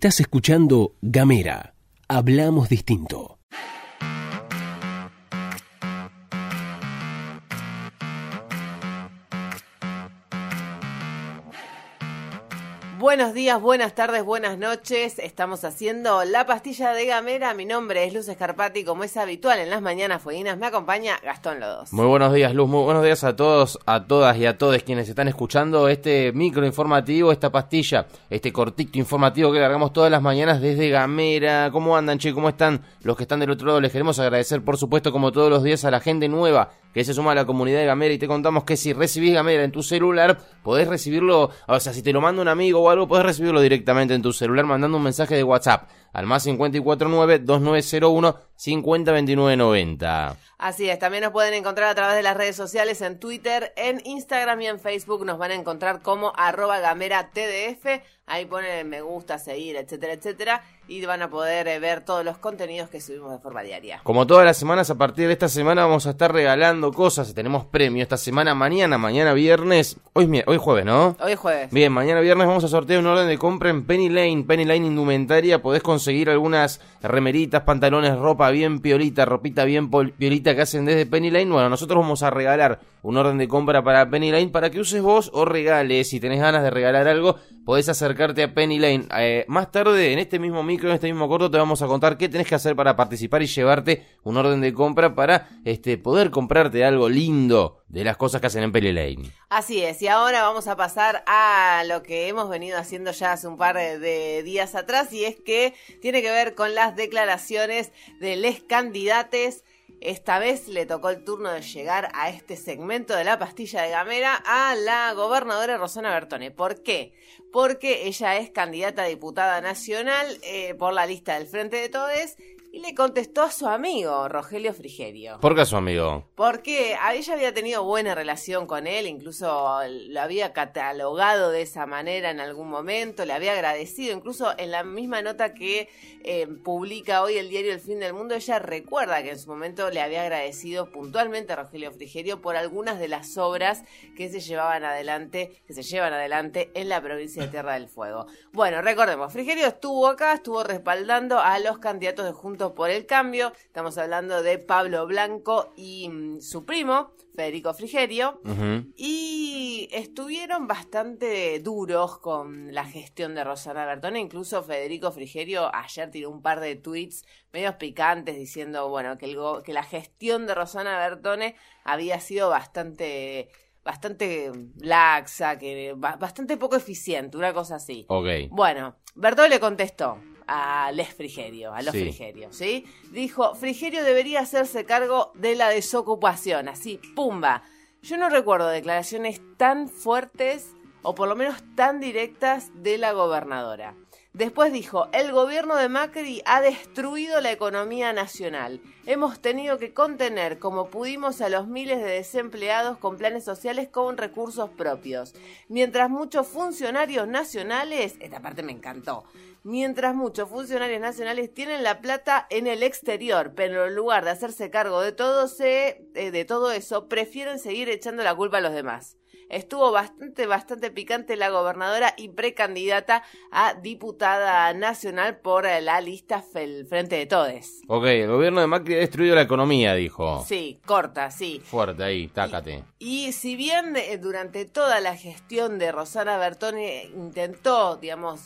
Estás escuchando Gamera. Hablamos distinto. Buenos días, buenas tardes, buenas noches. Estamos haciendo la pastilla de Gamera. Mi nombre es Luz Escarpati. Como es habitual en las mañanas fueguinas, me acompaña Gastón Lodos. Muy buenos días, Luz. Muy buenos días a todos, a todas y a todos quienes están escuchando este micro informativo, esta pastilla, este cortito informativo que largamos todas las mañanas desde Gamera. ¿Cómo andan, che? ¿Cómo están los que están del otro lado? Les queremos agradecer, por supuesto, como todos los días, a la gente nueva que se suma a la comunidad de Gamera y te contamos que si recibís Gamera en tu celular, podés recibirlo, o sea, si te lo manda un amigo o algo, podés recibirlo directamente en tu celular mandando un mensaje de WhatsApp al más 549-2901-502990. Así es, también nos pueden encontrar a través de las redes sociales, en Twitter, en Instagram y en Facebook. Nos van a encontrar como arroba gamera TDF. Ahí ponen me gusta, seguir, etcétera, etcétera. Y van a poder eh, ver todos los contenidos que subimos de forma diaria. Como todas las semanas, a partir de esta semana vamos a estar regalando cosas. Tenemos premio esta semana, mañana, mañana viernes. Hoy, es hoy jueves, ¿no? Hoy es jueves. Bien, mañana viernes vamos a sortear un orden de compra en Penny Lane. Penny Lane Indumentaria. Podés conseguir algunas remeritas, pantalones, ropa bien piolita, ropita bien piolita que hacen desde Penny Lane. Bueno, nosotros vamos a regalar un orden de compra para Penny Lane para que uses vos o regales. Si tenés ganas de regalar algo, podés acercarte a Penny Lane. Eh, más tarde, en este mismo micro, en este mismo corto, te vamos a contar qué tenés que hacer para participar y llevarte un orden de compra para este, poder comprarte algo lindo de las cosas que hacen en Penny Lane. Así es, y ahora vamos a pasar a lo que hemos venido haciendo ya hace un par de días atrás, y es que tiene que ver con las declaraciones de les candidates. Esta vez le tocó el turno de llegar a este segmento de la pastilla de Gamera a la gobernadora Rosana Bertone. ¿Por qué? Porque ella es candidata a diputada nacional eh, por la lista del Frente de Todes y le contestó a su amigo Rogelio Frigerio. ¿Por qué su amigo? Porque a- ella había tenido buena relación con él, incluso lo había catalogado de esa manera en algún momento, le había agradecido, incluso en la misma nota que eh, publica hoy el diario El Fin del Mundo, ella recuerda que en su momento le había agradecido puntualmente a Rogelio Frigerio por algunas de las obras que se llevaban adelante, que se llevan adelante en la provincia de Tierra del Fuego. Bueno, recordemos, Frigerio estuvo acá, estuvo respaldando a los candidatos de Juntos por el Cambio, estamos hablando de Pablo Blanco y mm, su primo, Federico Frigerio, y estuvieron bastante duros con la gestión de Rosana Bertone. Incluso Federico Frigerio ayer tiró un par de tweets medios picantes diciendo, bueno, que, el go- que la gestión de Rosana Bertone había sido bastante bastante laxa, que ba- bastante poco eficiente, una cosa así. Ok. Bueno, Bertone le contestó a Les Frigerio, a los Sí. Frigerios, ¿sí? Dijo, Frigerio debería hacerse cargo de la desocupación, así, pumba. Yo no recuerdo declaraciones tan fuertes, o por lo menos tan directas, de la gobernadora. Después dijo, el gobierno de Macri ha destruido la economía nacional. Hemos tenido que contener como pudimos a los miles de desempleados con planes sociales con recursos propios. Mientras muchos funcionarios nacionales, esta parte me encantó, mientras muchos funcionarios nacionales tienen la plata en el exterior, pero en lugar de hacerse cargo de todo, se, eh, de todo eso, prefieren seguir echando la culpa a los demás. Estuvo bastante, bastante picante la gobernadora y precandidata a diputada nacional por la lista Fel- Frente de Todes. Ok, el gobierno de Macri ha destruido la economía, dijo. Sí, corta, sí. Fuerte ahí, tácate. Y si bien eh, durante toda la gestión de Rosana Bertone intentó, digamos,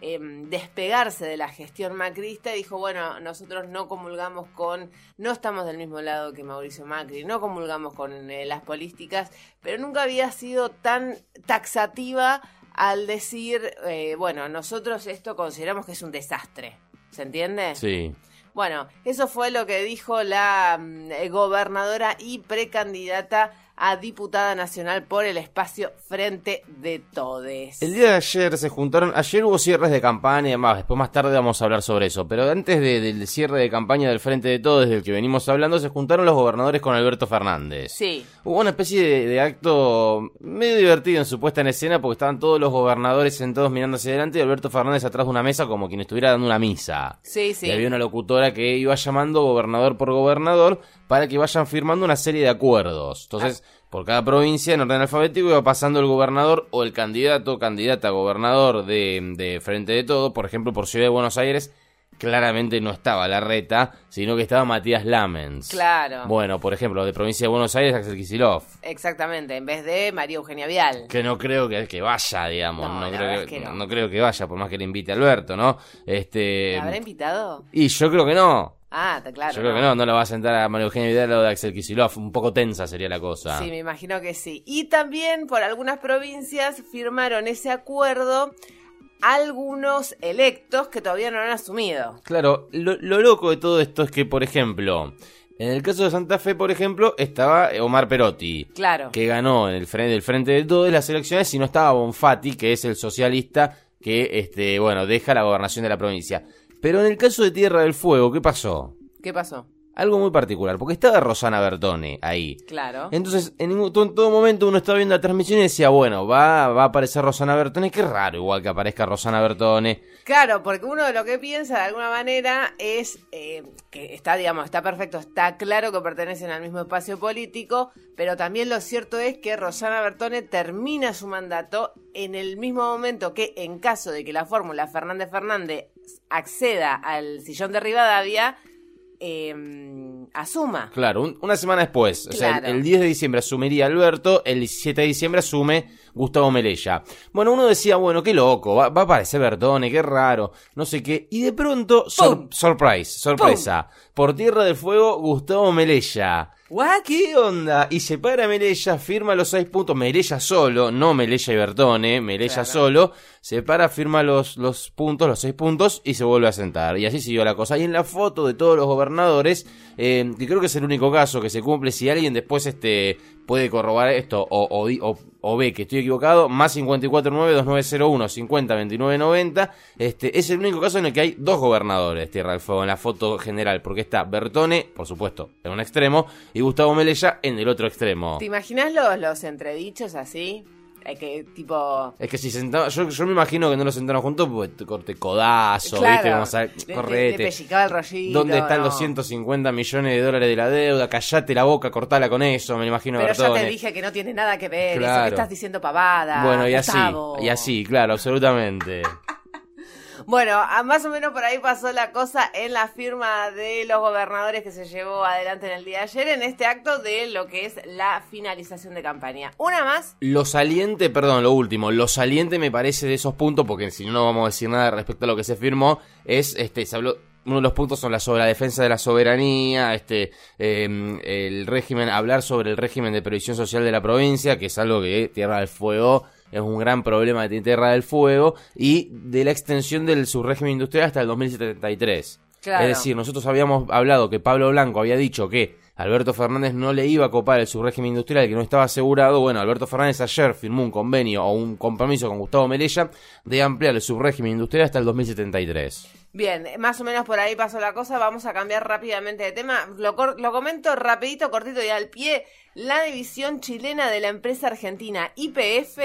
em, despegarse de la gestión macrista, dijo, bueno, nosotros no comulgamos con, no estamos del mismo lado que Mauricio Macri, no comulgamos con eh, las políticas, pero nunca había sido tan taxativa al decir, eh, bueno, nosotros esto consideramos que es un desastre. ¿Se entiende? Sí. Bueno, eso fue lo que dijo la mm, gobernadora y precandidata a diputada nacional por el espacio Frente de Todes. El día de ayer se juntaron, ayer hubo cierres de campaña y demás, después más tarde vamos a hablar sobre eso, pero antes de- del cierre de campaña del Frente de Todos, del que venimos hablando, se juntaron los gobernadores con Alberto Fernández. Sí, Hubo una especie de, de acto medio divertido en su puesta en escena porque estaban todos los gobernadores sentados mirando hacia adelante y Alberto Fernández atrás de una mesa como quien estuviera dando una misa. sí, sí. Y había una locutora que iba llamando gobernador por gobernador para que vayan firmando una serie de acuerdos. Entonces, por cada provincia, en orden alfabético, iba pasando el gobernador o el candidato o candidata a gobernador de, de Frente de Todo, por ejemplo, por Ciudad de Buenos Aires, claramente no estaba la reta, sino que estaba Matías Lamens. Claro. Bueno, por ejemplo, de provincia de Buenos Aires, Axel Kicillof. Exactamente, en vez de María Eugenia Vial. Que no creo que, que vaya, digamos. No, creo que no. no creo que vaya, por más que le invite a Alberto, ¿no? Este. ¿La habrá invitado? Y yo creo que no. Ah, está claro. yo creo que no, no la va a sentar a María Eugenia Vidal o de Axel Kicillof. Un poco tensa sería la cosa. Sí, me imagino que sí. Y también por algunas provincias firmaron ese acuerdo algunos electos que todavía no lo han asumido. Claro, lo, lo loco de todo esto es que, por ejemplo, en el caso de Santa Fe, por ejemplo, estaba Omar Perotti. Claro. que ganó en el frente, del frente de todas las elecciones, y no estaba Bonfatti, que es el socialista que, este, bueno, deja la gobernación de la provincia. Pero en el caso de Tierra del Fuego, ¿qué pasó? ¿Qué pasó? Algo muy particular, porque estaba Rosana Bertone ahí. Claro. Entonces, en, ningún- en todo momento uno estaba viendo la transmisión y decía, bueno, va, va a aparecer Rosana Bertone, qué raro igual que aparezca Rosana Bertone. Claro, porque uno de lo que piensa de alguna manera es eh, que está, digamos, está perfecto, está claro que pertenecen al mismo espacio político, pero también lo cierto es que Rosana Bertone termina su mandato en el mismo momento que en caso de que la fórmula Fernández Fernández acceda al sillón de Rivadavia, eh, asuma. Claro, un- una semana después, o sea, el, Claro. el 10 de diciembre asumiría Alberto, el 17 de diciembre asume Gustavo Melella. Bueno, uno decía, bueno, qué loco, va, va a aparecer Bertone, qué raro, no sé qué, y de pronto, sor- sorpresa, por Tierra del Fuego, Gustavo Melella. ¿What? ¿Qué onda? Y se para Melella, firma los seis puntos, Melella solo, no Melella y Bertone, Melella Claro. solo, se para, firma los, los puntos, los seis puntos y se vuelve a sentar. Y así siguió la cosa. Y en la foto de todos los gobernadores, eh, que creo que es el único caso que se cumple, si alguien después este puede corroborar esto o, o, o- o ve que estoy equivocado, más 549-2901-502990, este, es el único caso en el que hay dos gobernadores Tierra del Fuego en la foto general, porque está Bertone, por supuesto, en un extremo, y Gustavo Melella en el otro extremo. ¿Te imaginas los, los entredichos así? Eh, que tipo... Es que si sentaba, yo, yo me imagino que no lo sentaron juntos porque te corte codazo, Claro, ¿viste? Vamos a correte. pellizcaba el rollito, ¿Dónde están no. los 150 millones de dólares de la deuda? Callate la boca, cortala con eso, me lo imagino Pero ya Bertone. te dije que no tiene nada que ver, eso Claro. que estás diciendo pavada. Bueno, y así, y así, claro, absolutamente. Bueno, más o menos por ahí pasó la cosa en la firma de los gobernadores que se llevó adelante en el día de ayer en este acto de lo que es la finalización de campaña. Una más. Lo saliente, perdón, lo último, lo saliente me parece de esos puntos, porque si no, no vamos a decir nada respecto a lo que se firmó, es, este, se habló, uno de los puntos son la sobre la defensa de la soberanía, este, eh, el régimen, hablar sobre el régimen de previsión social de la provincia, que es algo que Tierra del Fuego es un gran problema de Tierra del Fuego, y de la extensión del subrégimen industrial hasta el 2073. Claro. Es decir, nosotros habíamos hablado que Pablo Blanco había dicho que Alberto Fernández no le iba a copar el subrégimen industrial que no estaba asegurado. Bueno, Alberto Fernández ayer firmó un convenio o un compromiso con Gustavo Melella de ampliar el subrégimen industrial hasta el 2073. Bien, más o menos por ahí pasó la cosa. Vamos a cambiar rápidamente de tema. Lo, cor- lo comento rapidito, cortito y al pie. La división chilena de la empresa argentina YPF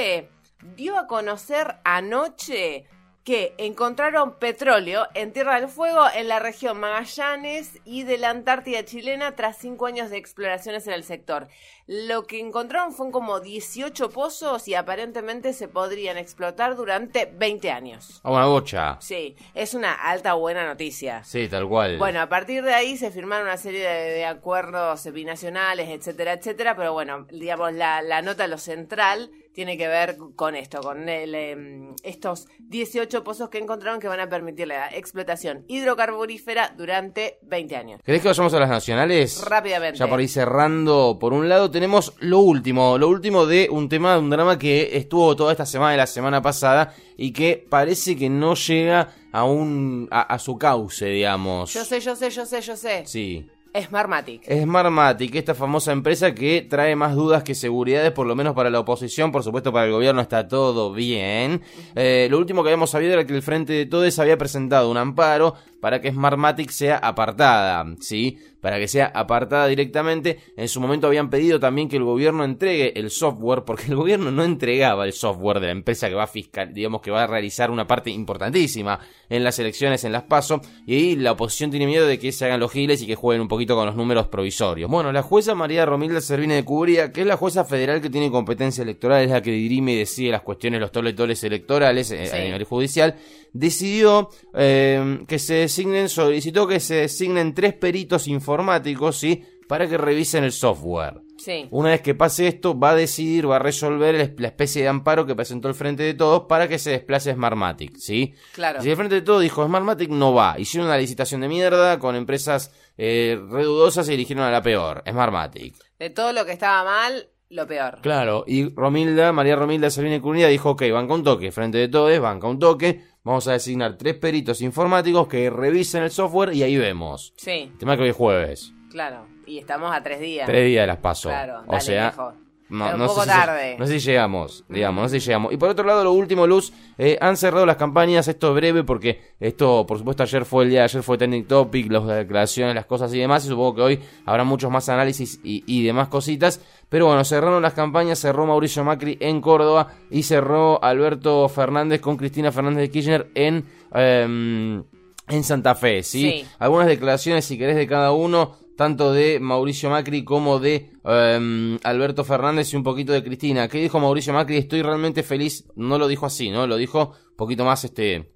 dio a conocer anoche que encontraron petróleo en Tierra del Fuego en la región Magallanes y de la Antártida chilena tras cinco años de exploraciones en el sector. Lo que encontraron fueron como 18 pozos y aparentemente se podrían explotar durante 20 años. A una bocha. Sí, es una alta buena noticia. Sí, tal cual. Bueno, a partir de ahí se firmaron una serie de, de acuerdos binacionales, etcétera, etcétera, pero bueno, digamos, la, la nota, lo central, tiene que ver con esto, con el, em, estos 18 pozos que encontraron que van a permitir la explotación hidrocarburífera durante 20 años. ¿Querés que vayamos a las nacionales? Rápidamente. Ya por ahí cerrando, por un lado tenemos lo último, lo último de un tema, de un drama que estuvo toda esta semana y la semana pasada y que parece que no llega a un a, a su cauce, digamos. Yo sé, yo sé, yo sé, yo sé. Sí. Smartmatic. Smartmatic, esta famosa empresa que trae más dudas que seguridades, por lo menos para la oposición, por supuesto para el gobierno está todo bien. Eh, lo último que habíamos sabido era que el Frente de Todes había presentado un amparo para que Smartmatic sea apartada, ¿sí? Para que sea apartada directamente. En su momento habían pedido también que el gobierno entregue el software, porque el gobierno no entregaba el software de la empresa que va a fiscal, digamos que va a realizar una parte importantísima en las elecciones, en las PASO, y ahí la oposición tiene miedo de que se hagan los giles y que jueguen un poquito con los números provisorios. Bueno, la jueza María Romilda Servine de Cubría, que es la jueza federal que tiene competencia electoral, es la que dirime y decide las cuestiones, los toletoles electorales eh, Sí. a nivel judicial, decidió eh, que se designen, solicitó que se designen tres peritos informáticos, ¿sí? Para que revisen el software. Sí. Una vez que pase esto, va a decidir, va a resolver la especie de amparo que presentó el Frente de Todos para que se desplace Smartmatic, ¿sí? Claro. Si el Frente de Todos dijo Smartmatic no va, hicieron una licitación de mierda con empresas eh, redudosas y eligieron a la peor, Smartmatic. De todo lo que estaba mal, lo peor. Claro, y Romilda, María Romilda Sabine Cunía dijo, ok, banca un toque, Frente de Todos, banca un toque, vamos a designar tres peritos informáticos que revisen el software y ahí vemos. Sí, El tema que hoy es jueves, claro. Y estamos a tres días. tres días de las paso. Claro, o dale, sea, viejo. No, un no poco sé si- tarde. no sé si llegamos, digamos, no sé si llegamos. Y por otro lado, lo último, Luz, eh, han cerrado las campañas, esto es breve porque esto, por supuesto, ayer fue el día, ayer fue Trending Topic, las declaraciones, las cosas y demás, y supongo que hoy habrá muchos más análisis y, y demás cositas. Pero bueno, cerraron las campañas, cerró Mauricio Macri en Córdoba y cerró Alberto Fernández con Cristina Fernández de Kirchner en... em, en Santa Fe, ¿sí? Sí. Algunas declaraciones, si querés, de cada uno, tanto de Mauricio Macri como de em, Alberto Fernández y un poquito de Cristina. ¿Qué dijo Mauricio Macri? Estoy realmente feliz. No lo dijo así, ¿no? Lo dijo un poquito más, este...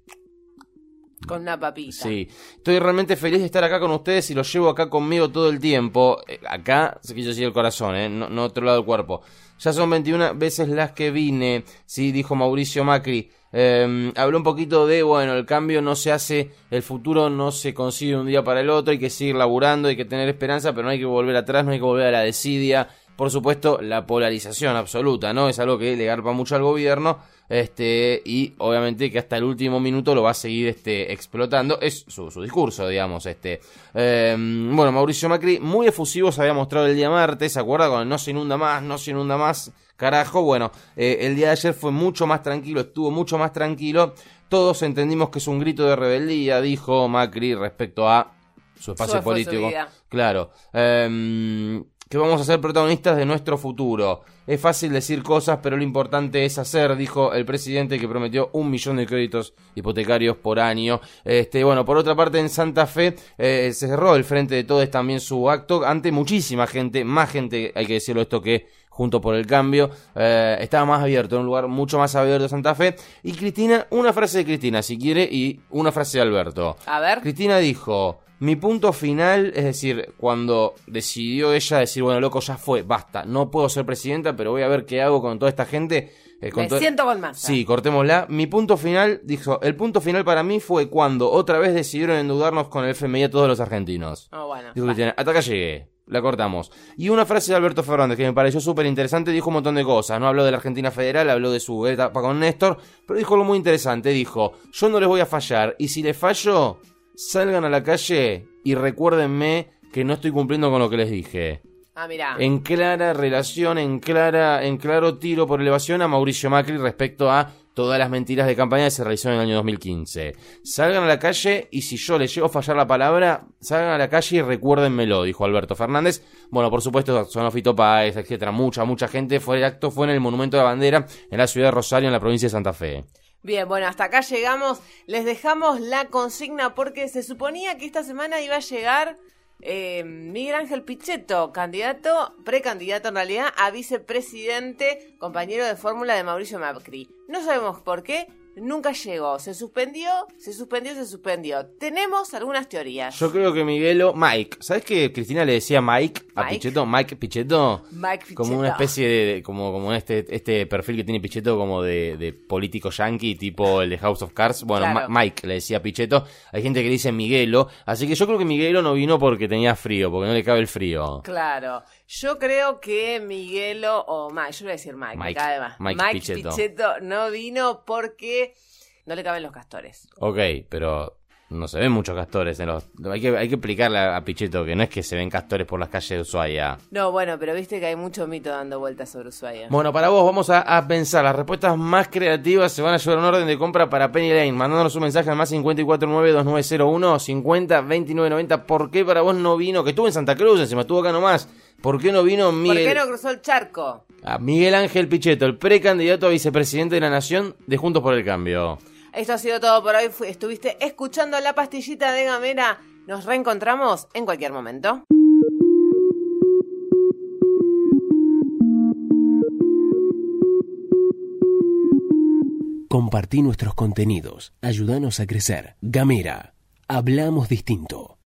Con una papita. Sí. Estoy realmente feliz de estar acá con ustedes y los llevo acá conmigo todo el tiempo. Eh, acá se quiso decir el corazón, ¿eh? No, no otro lado del cuerpo. Ya son 21 veces las que vine, sí, dijo Mauricio Macri. Eh, habló un poquito de, bueno, el cambio no se hace, el futuro no se consigue un día para el otro, hay que seguir laburando, hay que tener esperanza, pero no hay que volver atrás, no hay que volver a la desidia. Por supuesto, la polarización absoluta, ¿no? Es algo que le garpa mucho al gobierno, este, y obviamente que hasta el último minuto lo va a seguir, este, explotando. Es su, su discurso, digamos, este. Eh, bueno, Mauricio Macri, muy efusivo, se había mostrado el día martes, ¿se acuerda? Con el no se inunda más, no se inunda más, carajo. Bueno, eh, el día de ayer fue mucho más tranquilo, estuvo mucho más tranquilo. Todos entendimos que es un grito de rebeldía, dijo Macri respecto a su espacio Su- político. Claro. Em, que vamos a ser protagonistas de nuestro futuro. Es fácil decir cosas, pero lo importante es hacer, dijo el presidente que prometió un millón de créditos hipotecarios por año. Este, bueno, por otra parte, en Santa Fe eh, se cerró el frente de todos también su acto ante muchísima gente, más gente, hay que decirlo esto que junto por el cambio, eh, estaba más abierto, en un lugar mucho más abierto de Santa Fe. Y Cristina, una frase de Cristina, si quiere, y una frase de Alberto. A ver. Cristina dijo, mi punto final, es decir, cuando decidió ella decir, bueno, loco, ya fue, basta, no puedo ser presidenta, pero voy a ver qué hago con toda esta gente. Eh, Me to- siento con masa. Sí, cortémosla. Mi punto final, dijo, el punto final para mí fue cuando otra vez decidieron endeudarnos con el FMI a todos los argentinos. Oh, bueno. Dijo hasta acá llegué. La cortamos. Y una frase de Alberto Fernández que me pareció súper interesante, dijo un montón de cosas. No habló de la Argentina Federal, habló de su etapa con Néstor, pero dijo algo muy interesante. Dijo, yo no les voy a fallar, y si les fallo, salgan a la calle y recuérdenme que no estoy cumpliendo con lo que les dije. Ah, mira. En clara relación, en clara, en claro tiro por elevación a Mauricio Macri respecto a todas las mentiras de campaña que se realizaron en el año 2015. Salgan a la calle y si yo les llego a fallar la palabra, salgan a la calle y recuérdenmelo, dijo Alberto Fernández. Bueno, por supuesto, sonó Fito Páez, etcétera, mucha, mucha gente. Fue el acto fue en el Monumento de la Bandera en la ciudad de Rosario, en la provincia de Santa Fe. Bien, bueno, hasta acá llegamos. Les dejamos la consigna porque se suponía que esta semana iba a llegar eh, Miguel Ángel Pichetto, candidato, precandidato en realidad, a vicepresidente, compañero de fórmula de Mauricio Macri. No sabemos por qué, nunca llegó. Se suspendió, se suspendió, se suspendió. Tenemos algunas teorías. Yo creo que Miguelo, Mike, ¿sabes que Cristina le decía Mike a Mike. Pichetto? Mike Pichetto. Mike Pichetto. Como una especie de, como, como este, este perfil que tiene Pichetto como de, de político yankee, tipo el de House of Cards. Bueno, Claro. Mike le decía a Pichetto. Hay gente que dice Miguelo. Así que yo creo que Miguelo no vino porque tenía frío, porque no le cabe el frío. Claro, yo creo que Miguelo o Mike, yo le voy a decir Mike, Mike, cae más. Mike Pichetto. Pichetto no vino porque no le caben los castores. Ok, pero no se ven muchos castores en los... Hay que, hay que explicarle a Pichetto que no es que se ven castores por las calles de Ushuaia. No, bueno, pero viste que hay mucho mito dando vueltas sobre Ushuaia. Bueno, para vos vamos a, a pensar, las respuestas más creativas se van a llevar un orden de compra para Penny Lane, mandándonos un mensaje al más 549-2901 50-2990. ¿Por qué para vos no vino? Que estuvo en Santa Cruz, encima estuvo acá nomás. ¿Por qué no vino Miguel? ¿Por qué no cruzó el charco? a Miguel Ángel Pichetto, el precandidato a vicepresidente de la Nación de Juntos por el Cambio. Esto ha sido todo por hoy. Estuviste escuchando la pastillita de Gamera. Nos reencontramos en cualquier momento. Compartí nuestros contenidos. Ayúdanos a crecer. Gamera. Hablamos distinto.